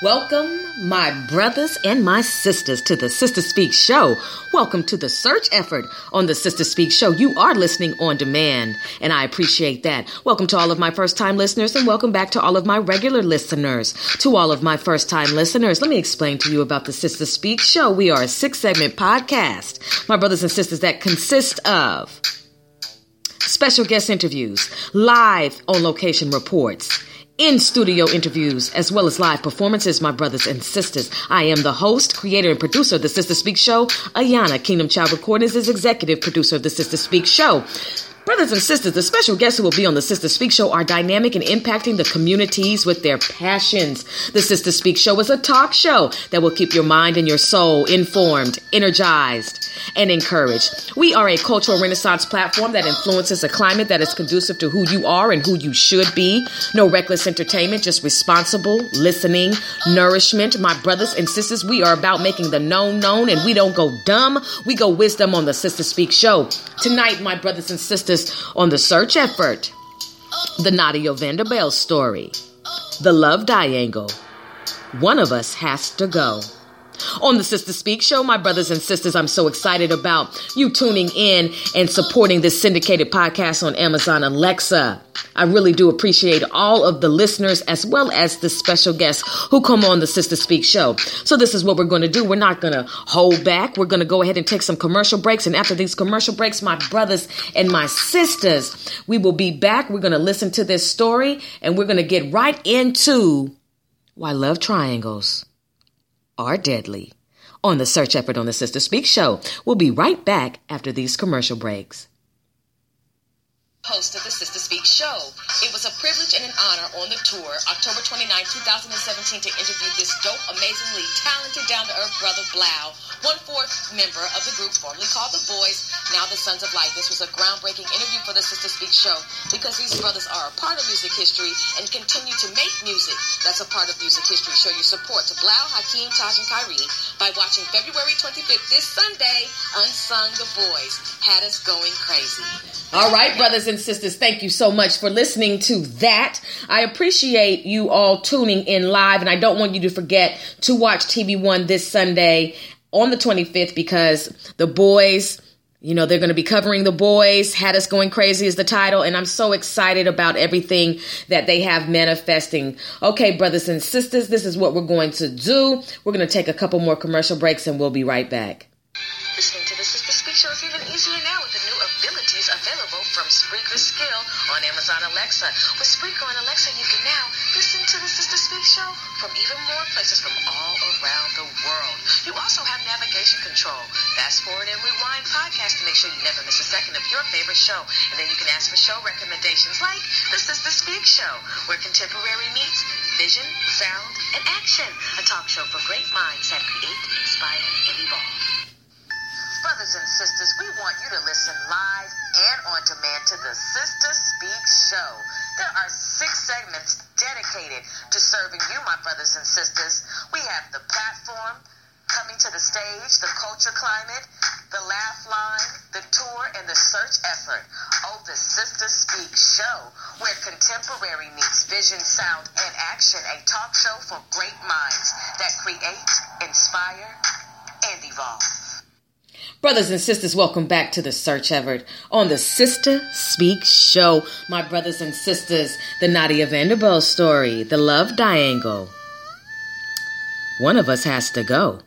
Welcome, my brothers and my sisters, to the Sister Speak Show. Welcome to the search effort on the Sister Speak Show. You are listening on demand, and I appreciate that. Welcome to all of my first time listeners, and welcome back to all of my regular listeners. To all of my first time listeners, let me explain to you about the Sister Speak Show. We are a six segment podcast, my brothers and sisters, that consist of special guest interviews, live on location reports in studio interviews as well as live performances, my brothers and sisters. I am the host, creator, and producer of the Sister Speak Show. Ayana Kingdom Child Recordings is executive producer of the Sister Speak Show. Brothers and sisters, the special guests who will be on the Sister Speak Show are dynamic and impacting the communities with their passions. The Sister Speak Show is a talk show that will keep your mind and your soul informed, energized, and encouraged. We are a cultural renaissance platform that influences a climate that is conducive to who you are and who you should be. No reckless entertainment, just responsible listening, nourishment. My brothers and sisters, we are about making the known known and we don't go dumb. We go wisdom on the Sister Speak Show. Tonight, my brothers and sisters, on the search effort, the Nadia Vanderbilt story, the love triangle. One of us has to go. On the Sister Speak show, my brothers and sisters, I'm so excited about you tuning in and supporting this syndicated podcast on Amazon Alexa. I really do appreciate all of the listeners as well as the special guests who come on the Sister Speak show. So this is what we're going to do. We're not going to hold back. We're going to go ahead and take some commercial breaks. And after these commercial breaks, my brothers and my sisters, we will be back. We're going to listen to this story and we're going to get right into why love triangles are deadly on the search effort on the Sister Speak show. We'll be right back after these commercial breaks host of the Sister Speak show. It was a privilege and an honor on the tour, October 29, 2017, to interview this dope, amazingly talented, down-to-earth brother, Bilal, one-fourth member of the group formerly called The Boys, now the Sons of Light. This was a groundbreaking interview for the Sister Speak show because these brothers are a part of music history and continue to make music that's a part of music history. Show your support to Bilal, Hakeem, Taj, and Khiry by watching February 25th, this Sunday, Unsung The Boys. Had us going crazy. All right, brothers and sisters, thank you so much for listening to that. I appreciate you all tuning in live, and I don't want you to forget to watch TV One this Sunday on the 25th because the boys. You know, they're going to be covering the boys. Had us going crazy is the title. And I'm so excited about everything that they have manifesting. Okay, brothers and sisters, this is what we're going to do. We're going to take a couple more commercial breaks and we'll be right back. Listening to even easier now with the new abilities available from Spreaker Skill on Amazon Alexa. With Spreaker on Alexa, you can now listen to the Sister Speak Show from even more places from all around the world. You also have navigation control. Fast forward and rewind podcast to make sure you never miss a second of your favorite show. And then you can ask for show recommendations like the Sister Speak Show, where contemporary meets vision, sound, and action. A talk show for great minds that create, inspire, and evolve. Brothers and sisters, we want you to listen live and on demand to the Sister Speak Show. There are six segments dedicated to serving you, my brothers and sisters. We have the platform, coming to the stage, the culture climate, the laugh line, the tour, and the search effort. Oh, the Sister Speak Show, where contemporary meets vision, sound, and action. A talk show for great minds that create, inspire, and evolve. Brothers and sisters, welcome back to the Search Effort on the Sister Speak Show. My brothers and sisters, the Nadia Vanderbilt story, the love triangle. One of us has to go.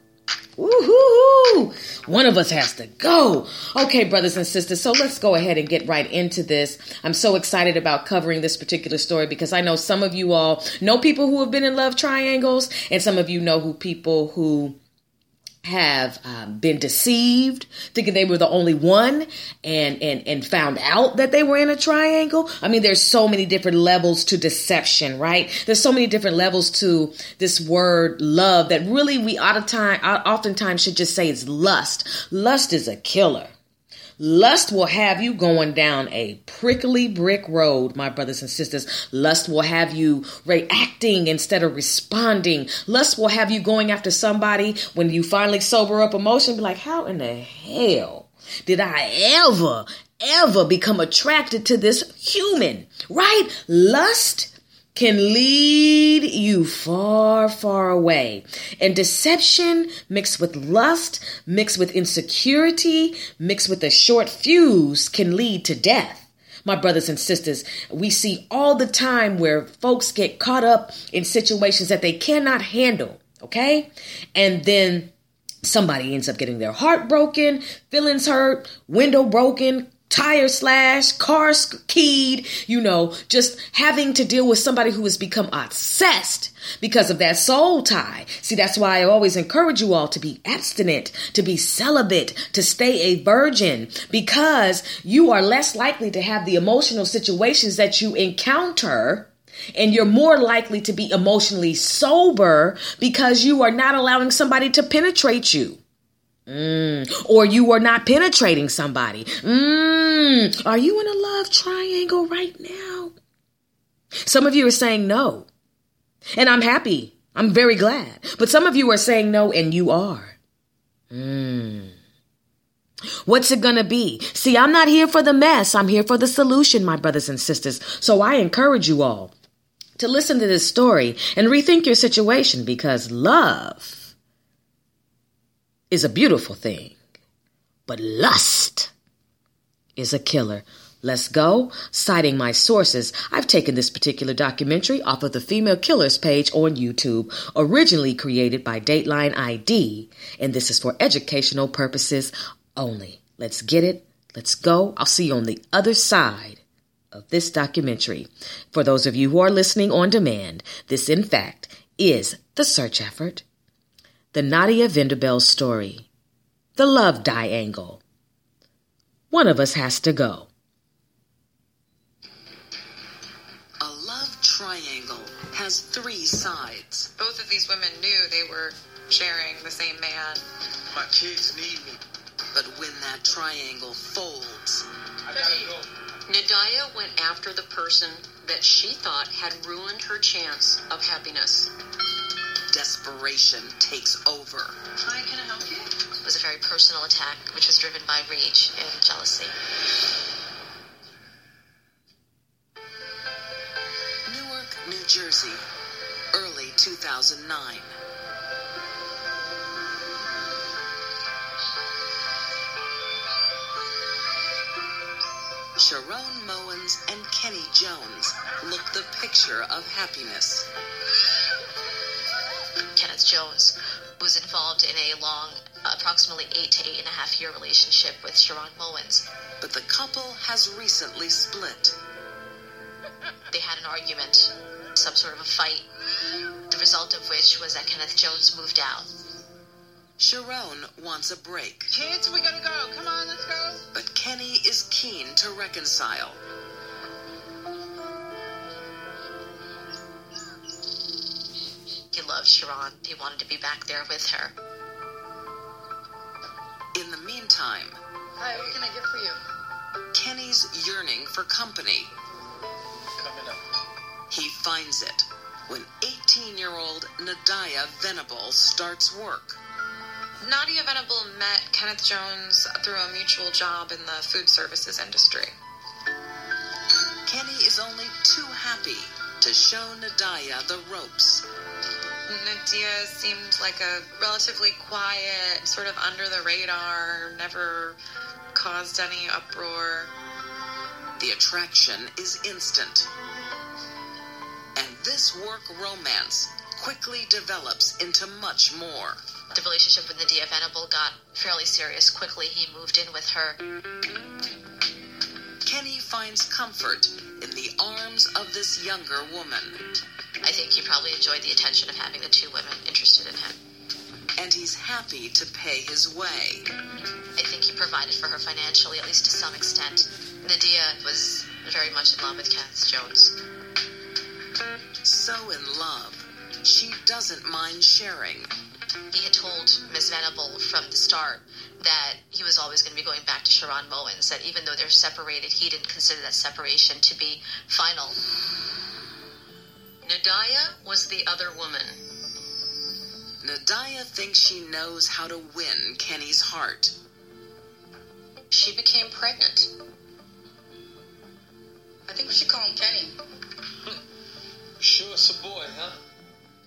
Woohoo! One of us has to go. Okay, brothers and sisters, so let's go ahead and get right into this. I'm so excited about covering this particular story because I know some of you all know people who have been in love triangles, and some of you know who people who have um, been deceived, thinking they were the only one, and and and found out that they were in a triangle. I mean, there's so many different levels to deception, right? There's so many different levels to this word love that really we out of time, oftentimes should just say it's lust. Lust is a killer. Lust will have you going down a prickly brick road, my brothers and sisters. Lust will have you reacting instead of responding. Lust will have you going after somebody when you finally sober up emotion, be like, how in the hell did I ever, ever become attracted to this human? Right? Lust can lead you far, far away. And deception mixed with lust, mixed with insecurity, mixed with a short fuse can lead to death. My brothers and sisters, we see all the time where folks get caught up in situations that they cannot handle, okay? And then somebody ends up getting their heart broken, feelings hurt, window broken, tire slash, car keyed, you know, just having to deal with somebody who has become obsessed because of that soul tie. See, that's why I always encourage you all to be abstinent, to be celibate, to stay a virgin, because you are less likely to have the emotional situations that you encounter. And you're more likely to be emotionally sober because you are not allowing somebody to penetrate you. Mm. Or you are not penetrating somebody. Mm. Are you in a love triangle right now? Some of you are saying no. And I'm happy. I'm very glad. But some of you are saying no, and you are. Mm. What's it gonna be? See, I'm not here for the mess. I'm here for the solution, my brothers and sisters. So I encourage you all to listen to this story and rethink your situation because love is a beautiful thing, but lust is a killer. Let's go. Citing my sources, I've taken this particular documentary off of the Female Killers page on YouTube, originally created by Dateline ID, and this is for educational purposes only. Let's get it. Let's go. I'll see you on the other side of this documentary. For those of you who are listening on demand, this in fact is the search effort the Nadia Vanderbilt story, the love triangle. One of us has to go. A love triangle has three sides. Both of these women knew they were sharing the same man. My kids need me. But when that triangle folds, I gotta go. Nadia went after the person that she thought had ruined her chance of happiness desperation takes over. Hi, can I help you? It was a very personal attack, which was driven by rage and jealousy. Newark, New Jersey, early 2009. Sharon Mowens and Kenny Jones look the picture of happiness. Kenneth Jones was involved in a long, approximately eight to eight and a half year relationship with Sharon Mowens. But the couple has recently split. They had an argument, some sort of a fight, the result of which was that Kenneth Jones moved out. Sharon wants a break. Kids, we gotta go. Come on, let's go. But Kenny is keen to reconcile. He wanted to be back there with her. In the meantime, Hi, what can I get for you? Kenny's yearning for company. Coming up. He finds it when 18 year old Nadia Venable starts work. Nadia Venable met Kenneth Jones through a mutual job in the food services industry. Kenny is only too happy to show Nadia the ropes. Nadia seemed like a relatively quiet, sort of under the radar, never caused any uproar. The attraction is instant. And this work romance quickly develops into much more. The relationship with Nadia Venable got fairly serious quickly. He moved in with her. Kenny finds comfort in the arms of this younger woman. I think he probably enjoyed the attention of having the two women interested in him. And he's happy to pay his way. I think he provided for her financially, at least to some extent. Nadia was very much in love with Kenneth Jones. So in love, she doesn't mind sharing. He had told Miss Venable from the start that he was always going to be going back to Sharon Mowens, that even though they're separated, he didn't consider that separation to be final. Nadia was the other woman. Nadia thinks she knows how to win Kenny's heart. She became pregnant. I think we should call him Kenny. Sure, it's a boy, huh?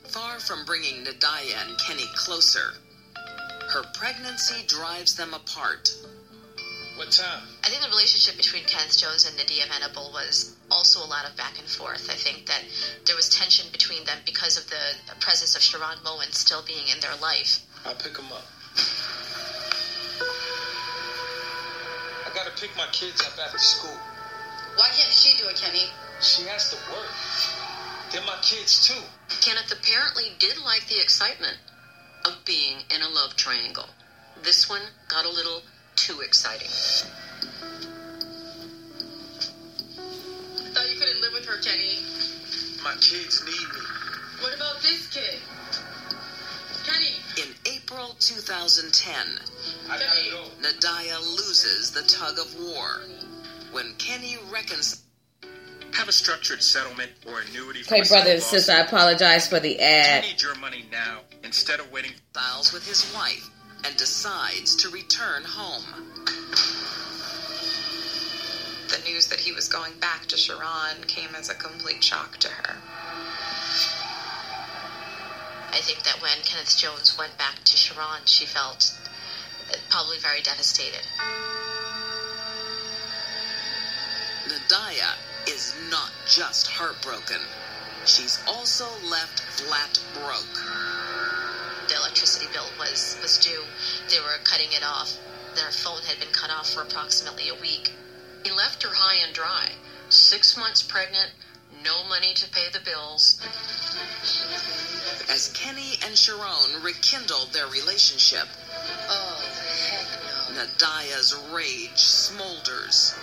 Far from bringing Nadia and Kenny closer, her pregnancy drives them apart. What time? I think the relationship between Kenneth Jones and Nadia Venable was also a lot of back and forth. I think that there was tension between them because of the presence of Sharon Moen still being in their life. I'll pick him up. I gotta pick my kids up after school. Why can't she do it, Kenny? She has to work. They're my kids too. Kenneth apparently did like the excitement of being in a love triangle. This one got a little too exciting. I thought you couldn't live with her, Kenny. My kids need me. What about this kid? Kenny, In April 2010, I. Nadia loses the tug of war. When Kenny reconciles Have a structured settlement or annuity for Hey, a brother and single sister, I apologize for the I ad. need your money now instead of waiting. Files with his wife and decides to return home. The news that he was going back to Sharon came as a complete shock to her. I think that when Kenneth Jones went back to Sharon, she felt uh, probably very devastated. Nadia is not just heartbroken. She's also left flat broke. The electricity bill was, was due. They were cutting it off. Their phone had been cut off for approximately a week. He left her high and dry. Six months pregnant, no money to pay the bills. As Kenny and Sharon rekindled their relationship, Oh, heck no. Nadia's rage smolders.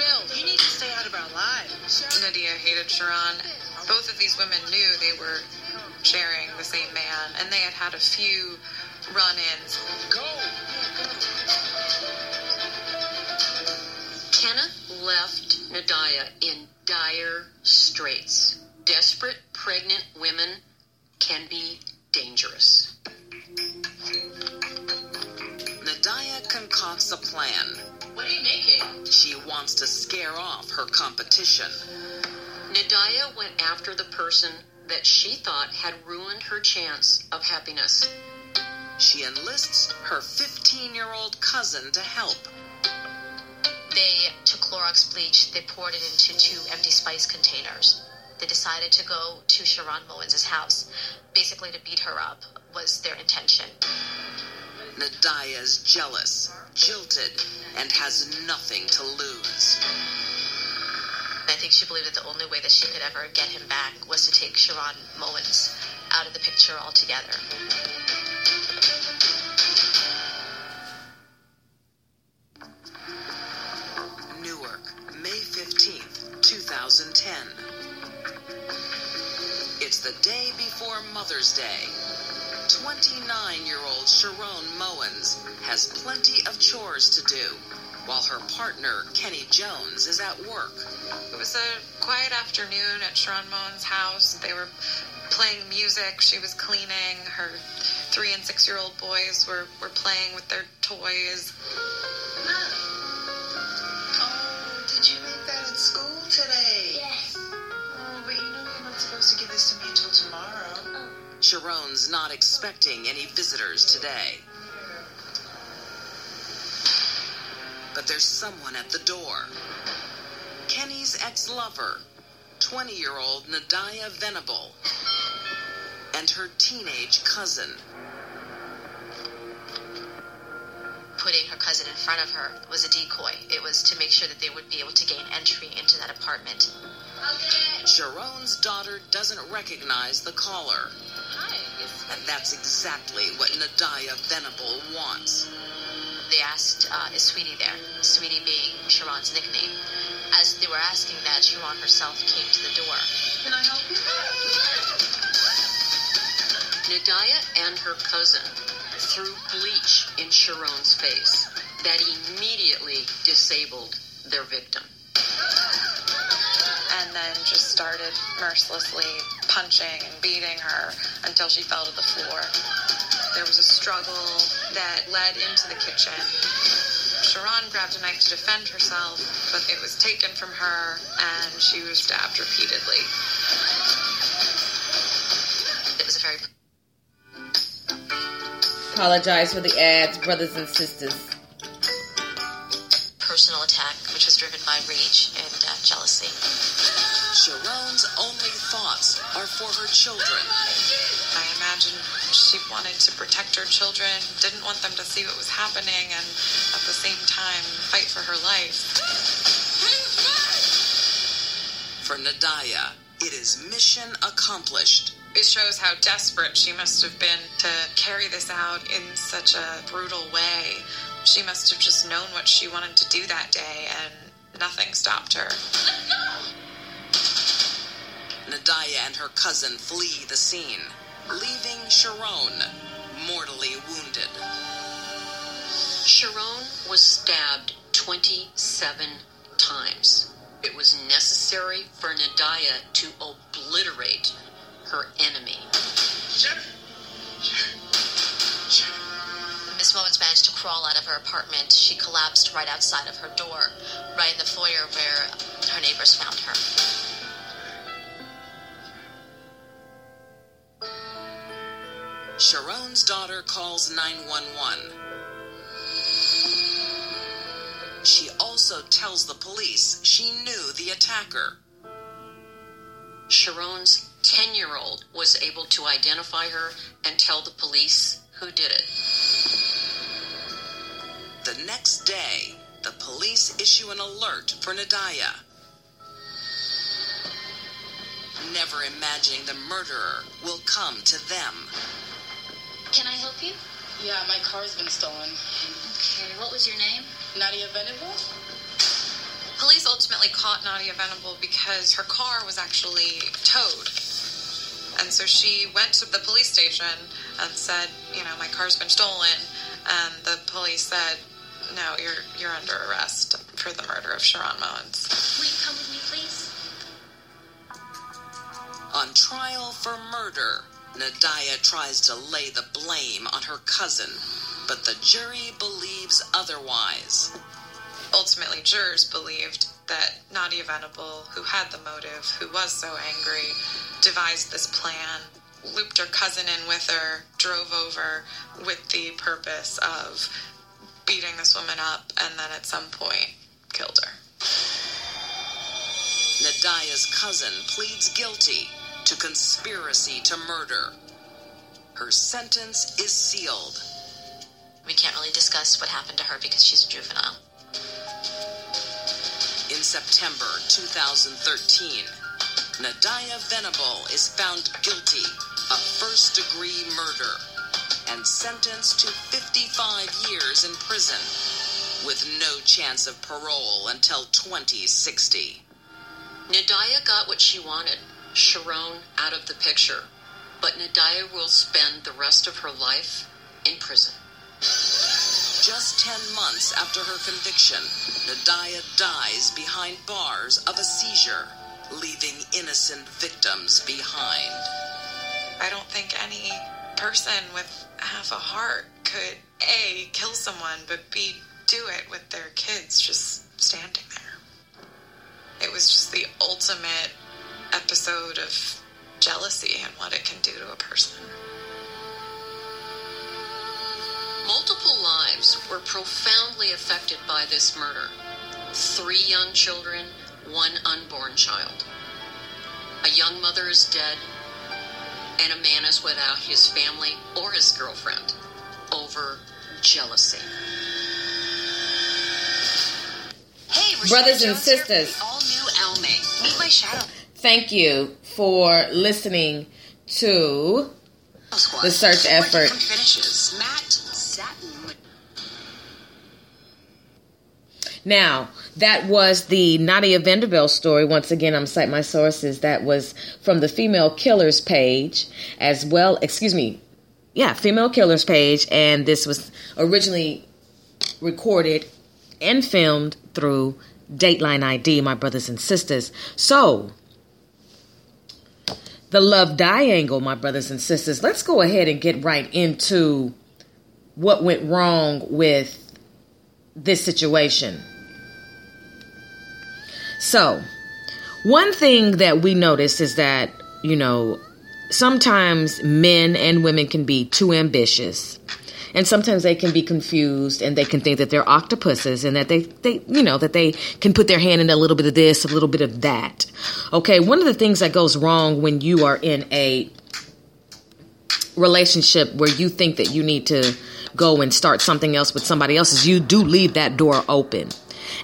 Kenny, you need to pay these bills. You need to stay out of our lives. Nadia hated Sharon. Both of these women knew they were sharing the same man, and they had had a few run ins. Go! Kenneth left Nadia in dire straits. Desperate pregnant women can be dangerous. Nadia concocts a plan. What are you making? She wants to scare off her competition. Nadia went after the person that she thought had ruined her chance of happiness. She enlists her 15 year old cousin to help. They took Clorox bleach, they poured it into two empty spice containers. They decided to go to Sharon Mowens' house. Basically, to beat her up was their intention. Nadia's jealous, jilted, and has nothing to lose. I think she believed that the only way that she could ever get him back was to take Sharon Mowens out of the picture altogether. Newark, May 15th, 2010. It's the day before Mother's Day. 29 year old Sharon Mowens has plenty of chores to do, while her partner, Kenny Jones, is at work. It was a quiet afternoon at Sharon Moen's house. They were playing music. She was cleaning. Her three and six year old boys were, were playing with their toys. Not expecting any visitors today. But there's someone at the door. Kenny's ex-lover, 20-year-old Nadia Venable, and her teenage cousin. Putting her cousin in front of her was a decoy. It was to make sure that they would be able to gain entry into that apartment. Sharon's daughter doesn't recognize the caller. And that's exactly what Nadia Venable wants. They asked, uh, is Sweetie there? Sweetie being Sharon's nickname. As they were asking that, Sharon herself came to the door. Can I help you? Nadia and her cousin threw bleach in Sharon's face that immediately disabled their victim. And then just started mercilessly punching and beating her until she fell to the floor. There was a struggle that led into the kitchen. Sharon grabbed a knife to defend herself, but it was taken from her and she was stabbed repeatedly. It was a very Apologize for the ads, brothers and sisters. personal attack, which was driven by rage and uh, jealousy. Sharon's only thoughts are for her children. I imagine she wanted to protect her children, didn't want them to see what was happening, and at the same time fight for her life. For Nadia, it is mission accomplished. It shows how desperate she must have been to carry this out in such a brutal way. She must have just known what she wanted to do that day, and nothing stopped her. Nadia and her cousin flee the scene, leaving Sharon mortally wounded. Sharon was stabbed 27 times. It was necessary for Nadia to obliterate her enemy. Miss Mullins managed to crawl out of her apartment. She collapsed right outside of her door, right in the foyer where her neighbors found her. Sharon's daughter calls 911. She also tells the police she knew the attacker. Sharon's 10 year old was able to identify her and tell the police who did it. The next day, the police issue an alert for Nadia. Never imagining the murderer will come to them. Can I help you? Yeah, my car's been stolen. Okay, what was your name? Nadia Venable? Police ultimately caught Nadia Venable because her car was actually towed. And so she went to the police station and said, you know, my car's been stolen. And the police said, no, you're you're under arrest for the murder of Sharon Mullins. Will you come with me, please? On trial for murder, Nadia tries to lay the blame on her cousin, but the jury believes otherwise. Ultimately, jurors believed that Nadia Venable, who had the motive, who was so angry, devised this plan, looped her cousin in with her, drove over with the purpose of beating this woman up, and then at some point killed her. Nadia's cousin pleads guilty to conspiracy to murder. Her sentence is sealed. We can't really discuss what happened to her because she's a juvenile. In September 2013, Nadia Venable is found guilty of first degree murder and sentenced to 55 years in prison with no chance of parole until 2060. Nadia got what she wanted Sharon out of the picture, but Nadia will spend the rest of her life in prison. Just 10 months after her conviction, Nadia dies behind bars of a seizure, leaving innocent victims behind. I don't think any person with half a heart could A, kill someone, but B, do it with their kids just standing there. It was just the ultimate episode of jealousy and what it can do to a person. Multiple lives were profoundly affected by this murder. Three young children, one unborn child. A young mother is dead, and a man is without his family or his girlfriend over jealousy. Hey, brothers and sisters, all new Meet my shadow. Thank you for listening to the search effort. Now, that was the Nadia Vanderbilt story. Once again, I'm citing my sources. That was from the Female Killers page, as well. Excuse me. Yeah, Female Killers page. And this was originally recorded and filmed through Dateline ID, my brothers and sisters. So, the love diangle, my brothers and sisters. Let's go ahead and get right into what went wrong with this situation. So, one thing that we notice is that, you know, sometimes men and women can be too ambitious. And sometimes they can be confused and they can think that they're octopuses and that they, they, you know, that they can put their hand in a little bit of this, a little bit of that. Okay. One of the things that goes wrong when you are in a relationship where you think that you need to go and start something else with somebody else is you do leave that door open.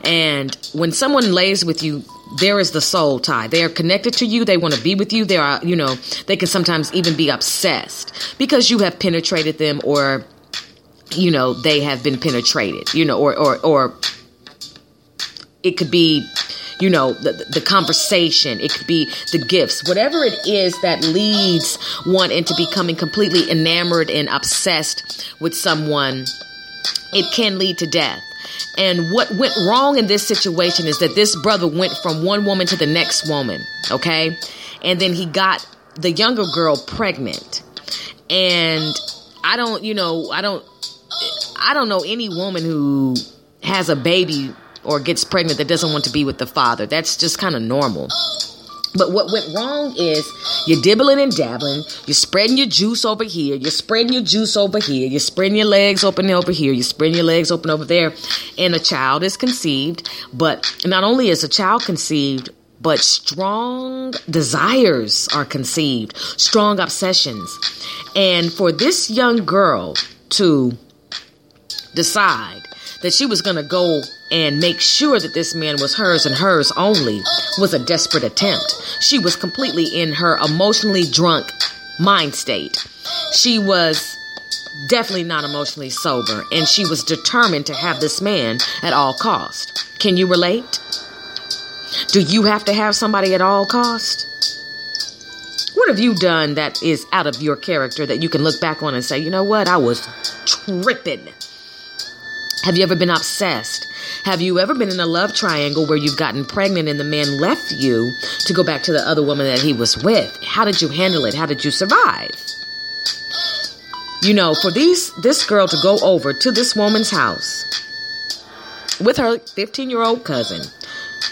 And when someone lays with you, there is the soul tie. They are connected to you. They want to be with you. They are, you know, they can sometimes even be obsessed because you have penetrated them or, you know, they have been penetrated, you know, or, or, or it could be, you know, the, the conversation. It could be the gifts, whatever it is that leads one into becoming completely enamored and obsessed with someone. It can lead to death. And what went wrong in this situation is that this brother went from one woman to the next woman, okay? And then he got the younger girl pregnant. And I don't, you know, I don't I don't know any woman who has a baby or gets pregnant that doesn't want to be with the father. That's just kind of normal. But what went wrong is you're dibbling and dabbling. You're spreading your juice over here. You're spreading your juice over here. You're spreading your legs open over here. You're spreading your legs open over there. And a child is conceived. But not only is a child conceived, but strong desires are conceived, strong obsessions. And for this young girl to decide that she was going to go and make sure that this man was hers and hers only was a desperate attempt. She was completely in her emotionally drunk mind state. She was definitely not emotionally sober and she was determined to have this man at all cost. Can you relate? Do you have to have somebody at all cost? What have you done that is out of your character that you can look back on and say, you know what, I was tripping? Have you ever been obsessed? Have you ever been in a love triangle where you've gotten pregnant and the man left you to go back to the other woman that he was with? How did you handle it? How did you survive? You know, for these this girl to go over to this woman's house with her 15-year-old cousin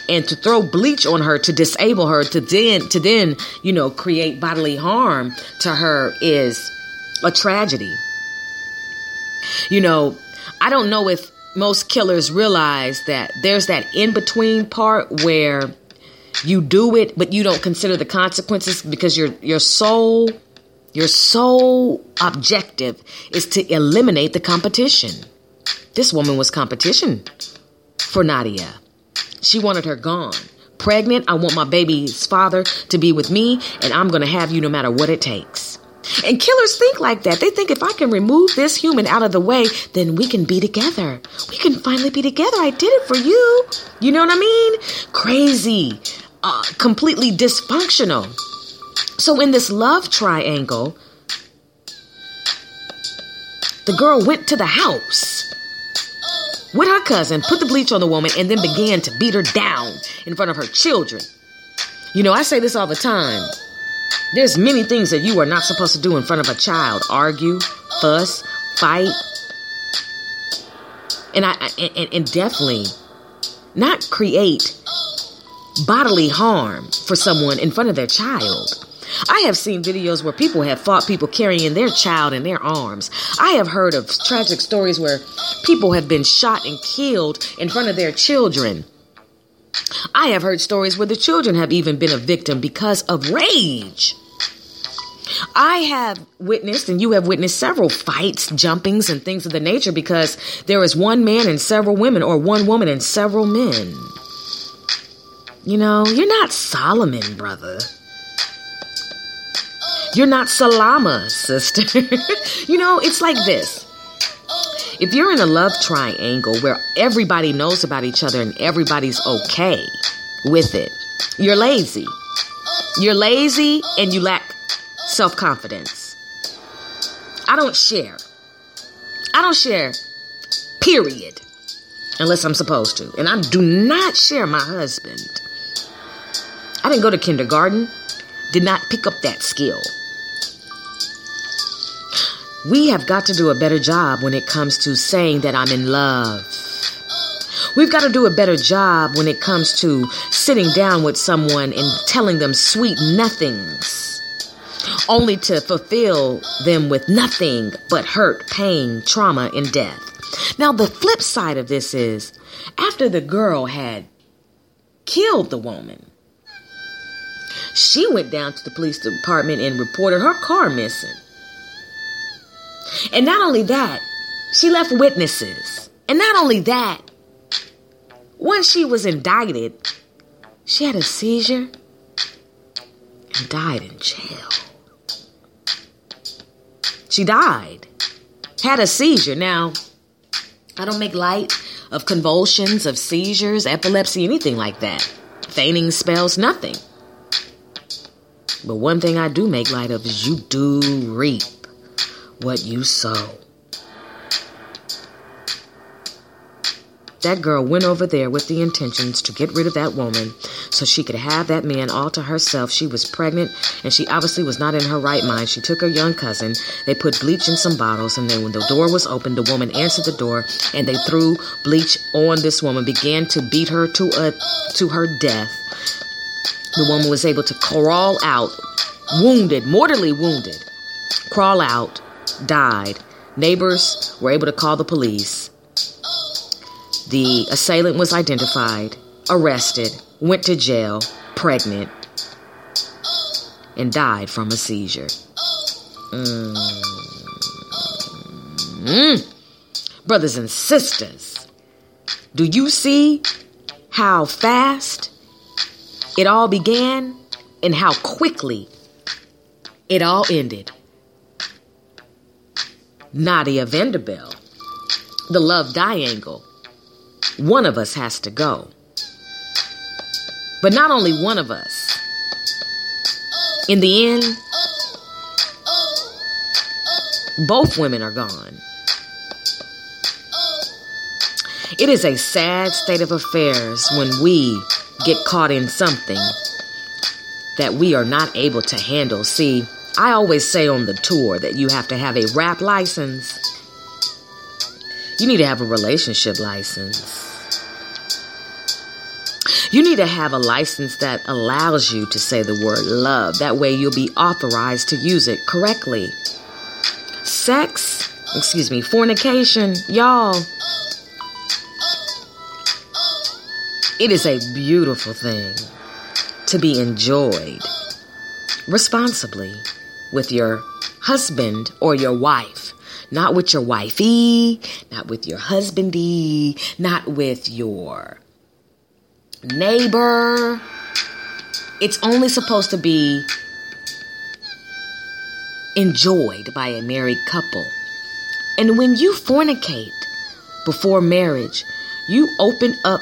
and to throw bleach on her to disable her to then to then, you know, create bodily harm to her is a tragedy. You know, I don't know if most killers realize that there's that in between part where you do it but you don't consider the consequences because your your sole your sole objective is to eliminate the competition. This woman was competition for Nadia. She wanted her gone. Pregnant, I want my baby's father to be with me, and I'm going to have you no matter what it takes. And killers think like that. They think if I can remove this human out of the way, then we can be together. We can finally be together. I did it for you. You know what I mean? Crazy, uh, completely dysfunctional. So, in this love triangle, the girl went to the house with her cousin, put the bleach on the woman, and then began to beat her down in front of her children. You know, I say this all the time. There's many things that you are not supposed to do in front of a child argue, fuss, fight. And I and, and definitely not create bodily harm for someone in front of their child. I have seen videos where people have fought people carrying their child in their arms. I have heard of tragic stories where people have been shot and killed in front of their children. I have heard stories where the children have even been a victim because of rage. I have witnessed, and you have witnessed several fights, jumpings, and things of the nature because there is one man and several women, or one woman and several men. You know, you're not Solomon, brother. You're not Salama, sister. you know, it's like this. If you're in a love triangle where everybody knows about each other and everybody's okay with it, you're lazy. You're lazy and you lack self confidence. I don't share. I don't share, period, unless I'm supposed to. And I do not share my husband. I didn't go to kindergarten, did not pick up that skill. We have got to do a better job when it comes to saying that I'm in love. We've got to do a better job when it comes to sitting down with someone and telling them sweet nothings, only to fulfill them with nothing but hurt, pain, trauma, and death. Now, the flip side of this is after the girl had killed the woman, she went down to the police department and reported her car missing. And not only that, she left witnesses. And not only that, once she was indicted, she had a seizure and died in jail. She died, had a seizure. Now, I don't make light of convulsions, of seizures, epilepsy, anything like that. Feigning spells, nothing. But one thing I do make light of is you do reap what you sow. That girl went over there with the intentions to get rid of that woman so she could have that man all to herself. She was pregnant and she obviously was not in her right mind. She took her young cousin. They put bleach in some bottles and then when the door was opened, the woman answered the door and they threw bleach on this woman, began to beat her to a to her death. The woman was able to crawl out, wounded, mortally wounded, crawl out, died. Neighbors were able to call the police. The assailant was identified, arrested, went to jail, pregnant, and died from a seizure. Mm. Mm. Brothers and sisters, do you see how fast it all began and how quickly it all ended? Nadia Vanderbilt, the love triangle one of us has to go. But not only one of us. In the end, both women are gone. It is a sad state of affairs when we get caught in something that we are not able to handle. See, I always say on the tour that you have to have a rap license. You need to have a relationship license. You need to have a license that allows you to say the word love. That way you'll be authorized to use it correctly. Sex, excuse me, fornication, y'all. It is a beautiful thing to be enjoyed responsibly with your husband or your wife. Not with your wifey, not with your husbandy, not with your neighbor. It's only supposed to be enjoyed by a married couple. And when you fornicate before marriage, you open up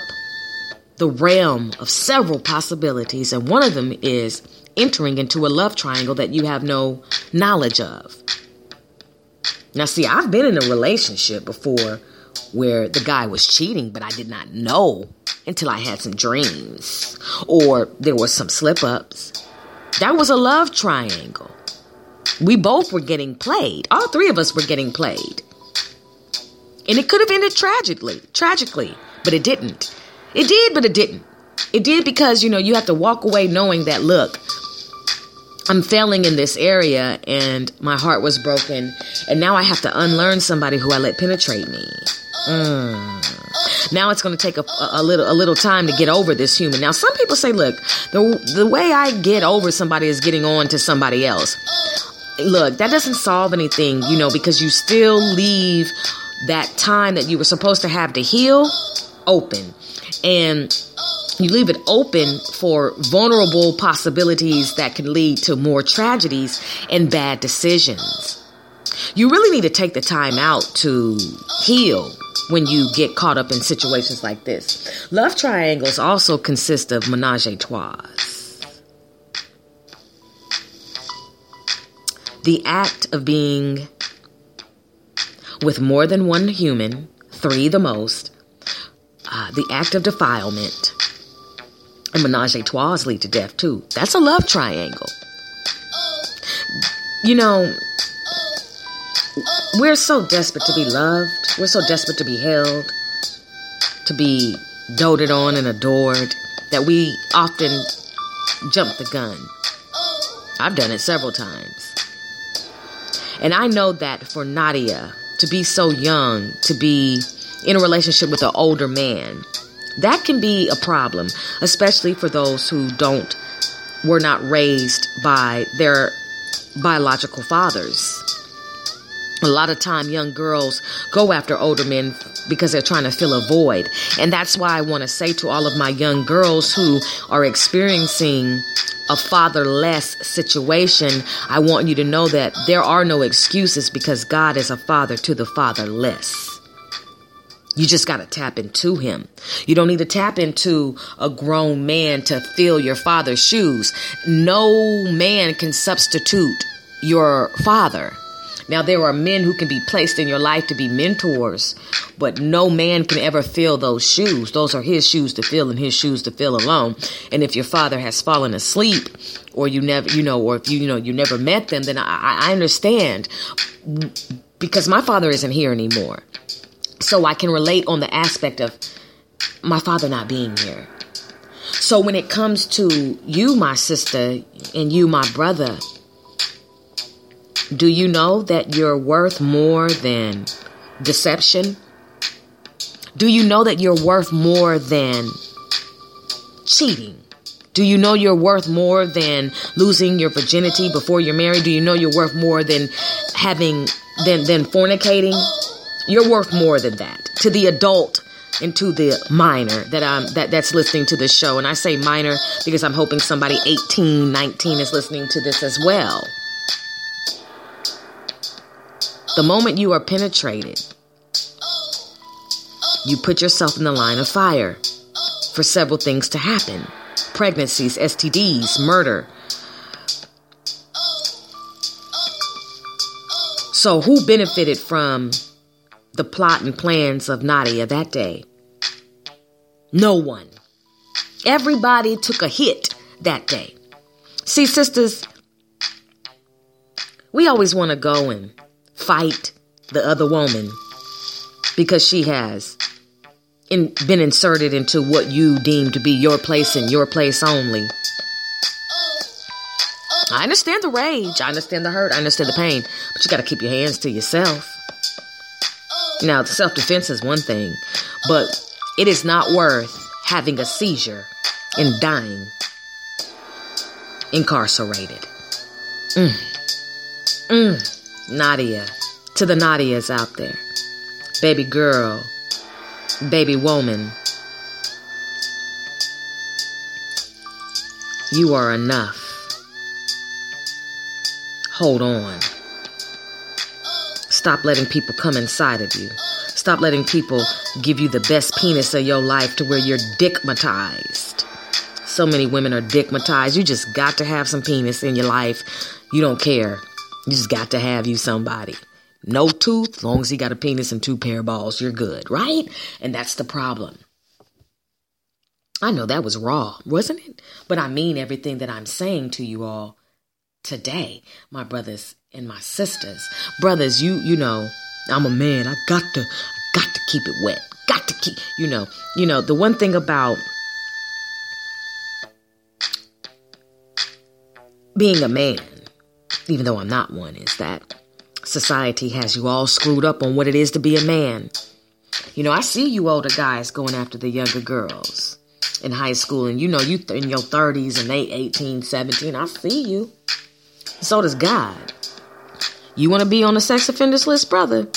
the realm of several possibilities, and one of them is entering into a love triangle that you have no knowledge of. Now, see, I've been in a relationship before where the guy was cheating, but I did not know until I had some dreams or there were some slip ups. That was a love triangle. We both were getting played. All three of us were getting played. And it could have ended tragically, tragically, but it didn't. It did, but it didn't. It did because, you know, you have to walk away knowing that, look, I'm failing in this area and my heart was broken. And now I have to unlearn somebody who I let penetrate me. Mm. Now it's going to take a, a, little a little time to get over this human. Now some people say, look, the the way I get over somebody is getting on to somebody else. Look, that doesn't solve anything, you know, because you still leave that time that you were supposed to have to heal open. And you leave it open for vulnerable possibilities that can lead to more tragedies and bad decisions. You really need to take the time out to heal when you get caught up in situations like this. Love triangles also consist of menage a trois. The act of being with more than one human, three the most, uh, the act of defilement, and menage a trois lead to death too. That's a love triangle. You know, we're so desperate to be loved. We're so desperate to be held, to be doted on and adored, that we often jump the gun. I've done it several times. And I know that for Nadiyah to be so young, to be in a relationship with an older man, that can be a problem, especially for those who don't were not raised by their biological fathers. A lot of time young girls go after older men because they're trying to fill a void. And that's why I want to say to all of my young girls who are experiencing a fatherless situation, I want you to know that there are no excuses because God is a father to the fatherless. You just got to tap into him. You don't need to tap into a grown man to fill your father's shoes. No man can substitute your father. Now, there are men who can be placed in your life to be mentors, but no man can ever fill those shoes. Those are his shoes to fill and his shoes to fill alone. And if your father has fallen asleep, or you never, you know, or if you, you know, you never met them, then I, I understand because my father isn't here anymore. So I can relate on the aspect of my father not being here. So when it comes to you, my sister, and you, my brother, do you know that you're worth more than deception? Do you know that you're worth more than cheating? Do you know you're worth more than losing your virginity before you're married? Do you know you're worth more than having than than fornicating? You're worth more than that. To the adult and to the minor that I'm that that's listening to this show and I say minor because I'm hoping somebody 18, 19 is listening to this as well. The moment you are penetrated, you put yourself in the line of fire for several things to happen pregnancies, STDs, murder. So, who benefited from the plot and plans of Nadiyah that day? No one. Everybody took a hit that day. See, sisters, we always want to go and fight the other woman because she has in, been inserted into what you deem to be your place and your place only. I understand the rage, I understand the hurt, I understand the pain, but you got to keep your hands to yourself. Now, self defense is one thing, but it is not worth having a seizure and dying incarcerated. Mm. Mm. Nadiyah, to the Nadiyahs out there, baby girl, baby woman, you are enough. Hold on. Stop letting people come inside of you. Stop letting people give you the best penis of your life to where you're dickmatized. So many women are dickmatized. You just got to have some penis in your life. You don't care. You just got to have you somebody. No tooth, as long as he got a penis and two pair of balls, you're good, right? And that's the problem. I know that was raw, wasn't it? But I mean everything that I'm saying to you all today, my brothers and my sisters. Brothers, you you know, I'm a man. I got to I got to keep it wet. Got to keep, you know, you know, the one thing about being a man, even though I'm not one, is that society has you all screwed up on what it is to be a man. You know, I see you older guys going after the younger girls in high school, and you know, you in your 30s and they 18, 17. I see you. So does God. You want to be on the sex offenders list, brother?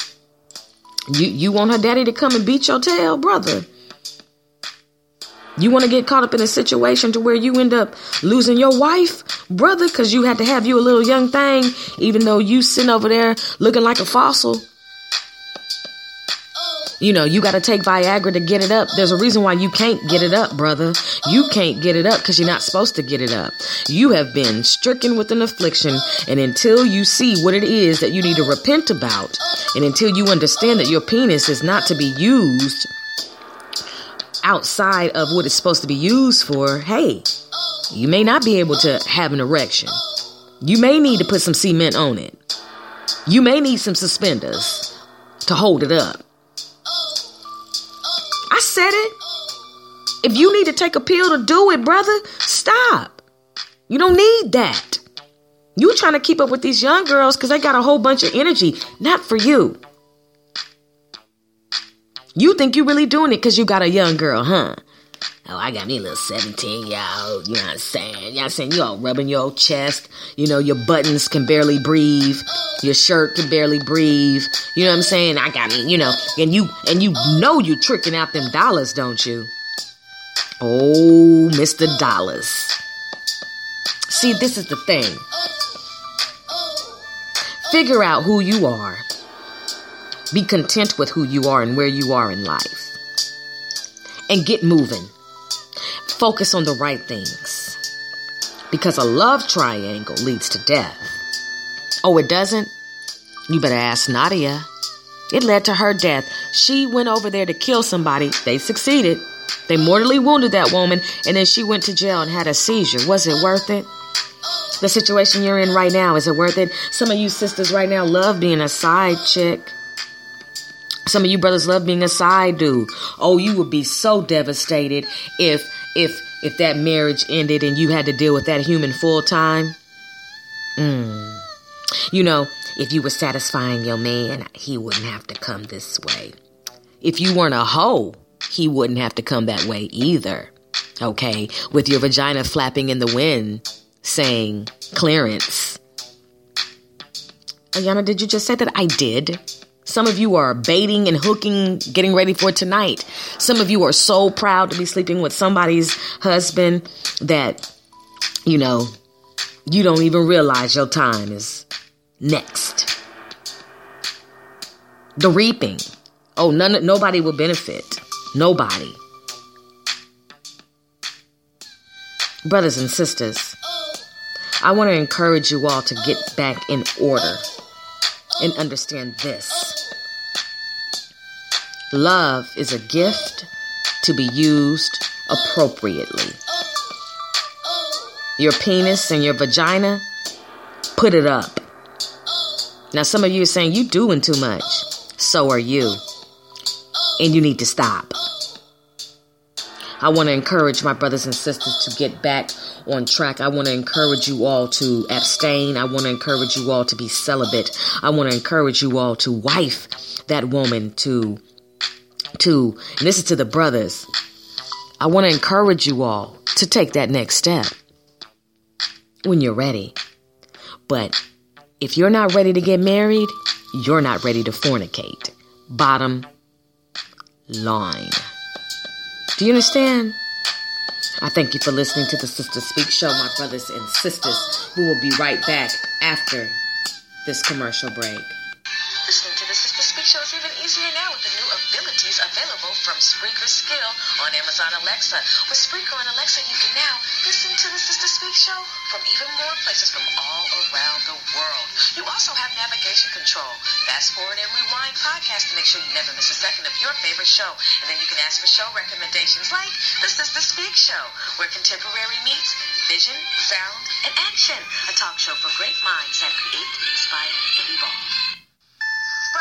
You you want her daddy to come and beat your tail, brother? You want to get caught up in a situation to where you end up losing your wife, brother, because you had to have you a little young thing, even though you sitting over there looking like a fossil. You know, you got to take Viagra to get it up. There's a reason why you can't get it up, brother. You can't get it up because you're not supposed to get it up. You have been stricken with an affliction, and until you see what it is that you need to repent about, and until you understand that your penis is not to be used outside of what it's supposed to be used for, hey, you may not be able to have an erection. You may need to put some cement on it. You may need some suspenders to hold it up. If you need to take a pill to do it, brother, stop. You don't need that. You trying to keep up with these young girls because they got a whole bunch of energy, not for you. You think you really doing it because you got a young girl, huh? Oh, I got me a little 17 year old, you know what I'm saying? You know what I'm saying? You all rubbing your chest, you know, your buttons can barely breathe, your shirt can barely breathe, you know what I'm saying? I got me, you know, and you, and you know you tricking out them dollars, don't you? Oh, Mr. Dollars. See, this is the thing. Figure out who you are. Be content with who you are and where you are in life. And get moving. Focus on the right things. Because a love triangle leads to death. Oh, it doesn't? You better ask Nadiyah. It led to her death. She went over there to kill somebody. They succeeded. They mortally wounded that woman, and then she went to jail and had a seizure. Was it worth it? The situation you're in right now, is it worth it? Some of you sisters right now love being a side chick. Some of you brothers love being a side dude. Oh, you would be so devastated if if if that marriage ended and you had to deal with that human full time. Mm. You know, if you were satisfying your man, he wouldn't have to come this way. If you weren't a hoe, he wouldn't have to come that way either. Okay, with your vagina flapping in the wind, saying clearance. Ayana, did you just say that? I did. Some of you are baiting and hooking, getting ready for tonight. Some of you are so proud to be sleeping with somebody's husband that, you know, you don't even realize your time is next. The reaping. Oh, none, nobody will benefit. Nobody. Brothers and sisters, I want to encourage you all to get back in order and understand this. Love is a gift to be used appropriately. Your penis and your vagina, put it up. Now, some of you are saying you're doing too much. So are you. And you need to stop. I want to encourage my brothers and sisters to get back on track. I want to encourage you all to abstain. I want to encourage you all to be celibate. I want to encourage you all to wife that woman to to and this is to the brothers. I want to encourage you all to take that next step when you're ready. But if you're not ready to get married, you're not ready to fornicate. Bottom line. Do you understand? I thank you for listening to the Sister Speak Show, my brothers and sisters. We will be right back after this commercial break. Listening to the Sister Speak Show is even easier now with the new abilities available from Spreaker on Amazon Alexa. With Spreaker on Alexa, you can now listen to the Sister Speak Show from even more places from all around the world. You also have navigation control, fast forward and rewind podcast to make sure you never miss a second of your favorite show. And then you can ask for show recommendations like the Sister Speak Show, where contemporary meets vision, sound, and action. A talk show for great minds that create, inspire, and evolve.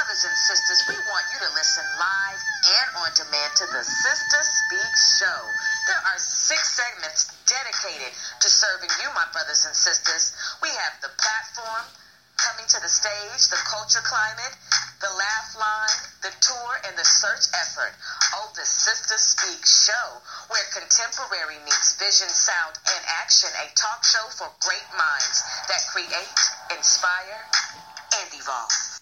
Brothers and sisters, we want you to listen live and on demand to the Sister Speak Show. There are six segments dedicated to serving you, my brothers and sisters. We have the platform coming to the stage, the culture climate, the laugh line, the tour, and the search effort. Oh, the Sister Speak show, where contemporary meets vision, sound, and action. A talk show for great minds that create, inspire, and evolve.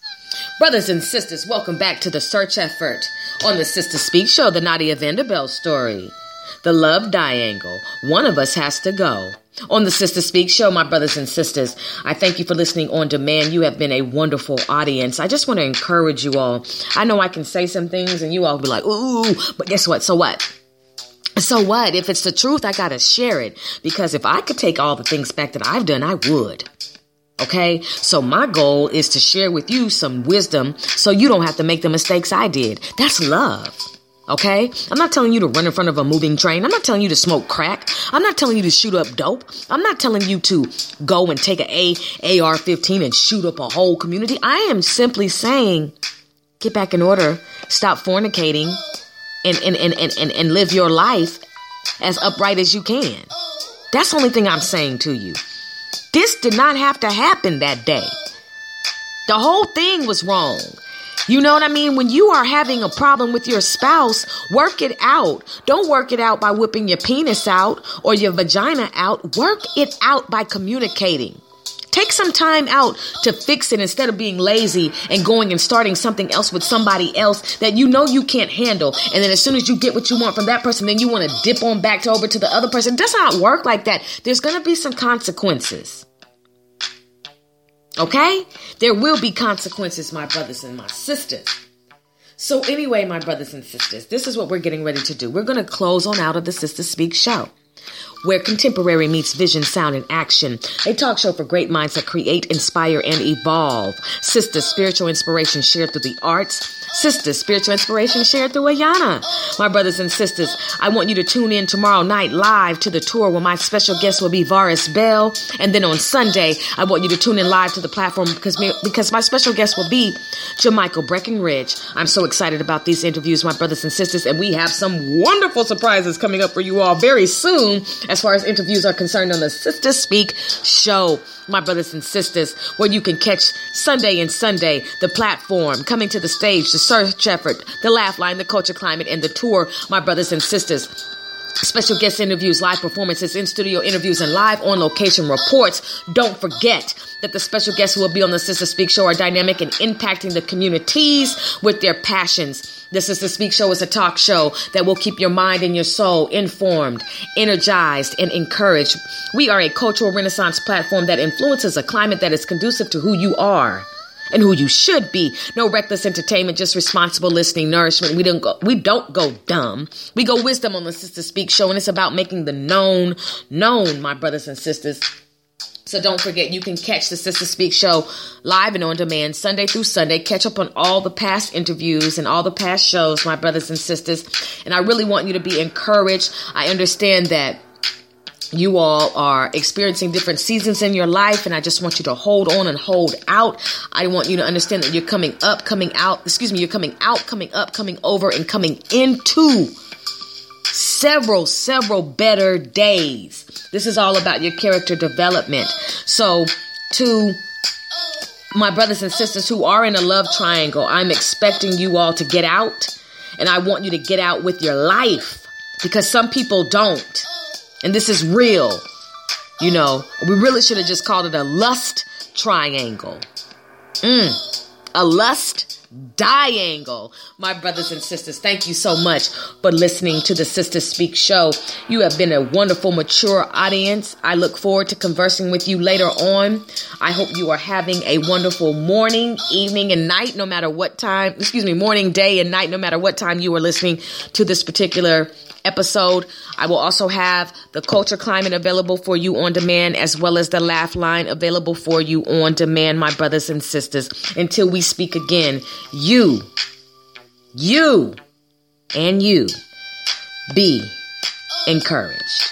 Brothers and sisters, welcome back to the search effort on the Sister Speak show, the Nadiyah Venable story. The love diangle. One of us has to go. On the Sister Speak show, my brothers and sisters, I thank you for listening on demand. You have been a wonderful audience. I just want to encourage you all. I know I can say some things and you all be like, ooh, but guess what? So what? So what? If it's the truth, I gotta share it. Because if I could take all the things back that I've done, I would. Okay, so my goal is to share with you some wisdom so you don't have to make the mistakes I did. That's love. Okay? I'm not telling you to run in front of a moving train. I'm not telling you to smoke crack. I'm not telling you to shoot up dope. I'm not telling you to go and take A AR-15 and shoot up a whole community. I am simply saying get back in order, stop fornicating, and and and and, and, and live your life as upright as you can. That's the only thing I'm saying to you. This did not have to happen that day. The whole thing was wrong. You know what I mean? When you are having a problem with your spouse, work it out. Don't work it out by whipping your penis out or your vagina out. Work it out by communicating. Take some time out to fix it instead of being lazy and going and starting something else with somebody else that you know you can't handle. And then as soon as you get what you want from that person, then you want to dip on back to over to the other person. It does not work like that. There's going to be some consequences. Okay? There will be consequences, my brothers and my sisters. So, anyway, my brothers and sisters, this is what we're getting ready to do. We're going to close on out of the Sister Speak show where contemporary meets vision, sound, and action. A talk show for great minds that create, inspire, and evolve. Sister spiritual inspiration shared through the arts. Sister spiritual inspiration shared through Ayana. My brothers and sisters, I want you to tune in tomorrow night live to the tour where my special guest will be Varus Bell. And then on Sunday, I want you to tune in live to the platform because, me, because my special guest will be Jamichael Breckenridge. I'm so excited about these interviews, my brothers and sisters, and we have some wonderful surprises coming up for you all very soon as far as interviews are concerned on the Sister Speak show, my brothers and sisters, where you can catch Sunday and Sunday, the platform, coming to the stage, the search effort, the laugh line, the culture climate, and the tour, my brothers and sisters. Special guest interviews, live performances, in studio interviews, and live on location reports. Don't forget that the special guests who will be on the Sister Speak show are dynamic and impacting the communities with their passions. The Sister Speak show is a talk show that will keep your mind and your soul informed, energized, and encouraged. We are a cultural renaissance platform that influences a climate that is conducive to who you are and who you should be. No reckless entertainment, just responsible listening, nourishment. We don't go, we don't go dumb. We go wisdom on the Sister Speak show, and it's about making the known known, my brothers and sisters. So don't forget, you can catch the Sister Speak show live and on demand Sunday through Sunday. Catch up on all the past interviews and all the past shows, my brothers and sisters. And I really want you to be encouraged. I understand that you all are experiencing different seasons in your life, and I just want you to hold on and hold out. I want you to understand that you're coming up, coming out, excuse me, you're coming out, coming up, coming over, and coming into several, several better days. This is all about your character development. So, to my brothers and sisters who are in a love triangle, I'm expecting you all to get out, and I want you to get out with your life because some people don't. And this is real. You know, we really should have just called it a lust triangle. Mm, a lust Diangle. My brothers and sisters, thank you so much for listening to the Sister Speak show. You have been a wonderful, mature audience. I look forward to conversing with you later on. I hope you are having a wonderful morning, evening, and night, no matter what time, excuse me, morning, day, and night, no matter what time you are listening to this particular episode. I will also have the culture climate available for you on demand as well as the laugh line available for you on demand, my brothers and sisters. Until we speak again, you, you, and you be encouraged.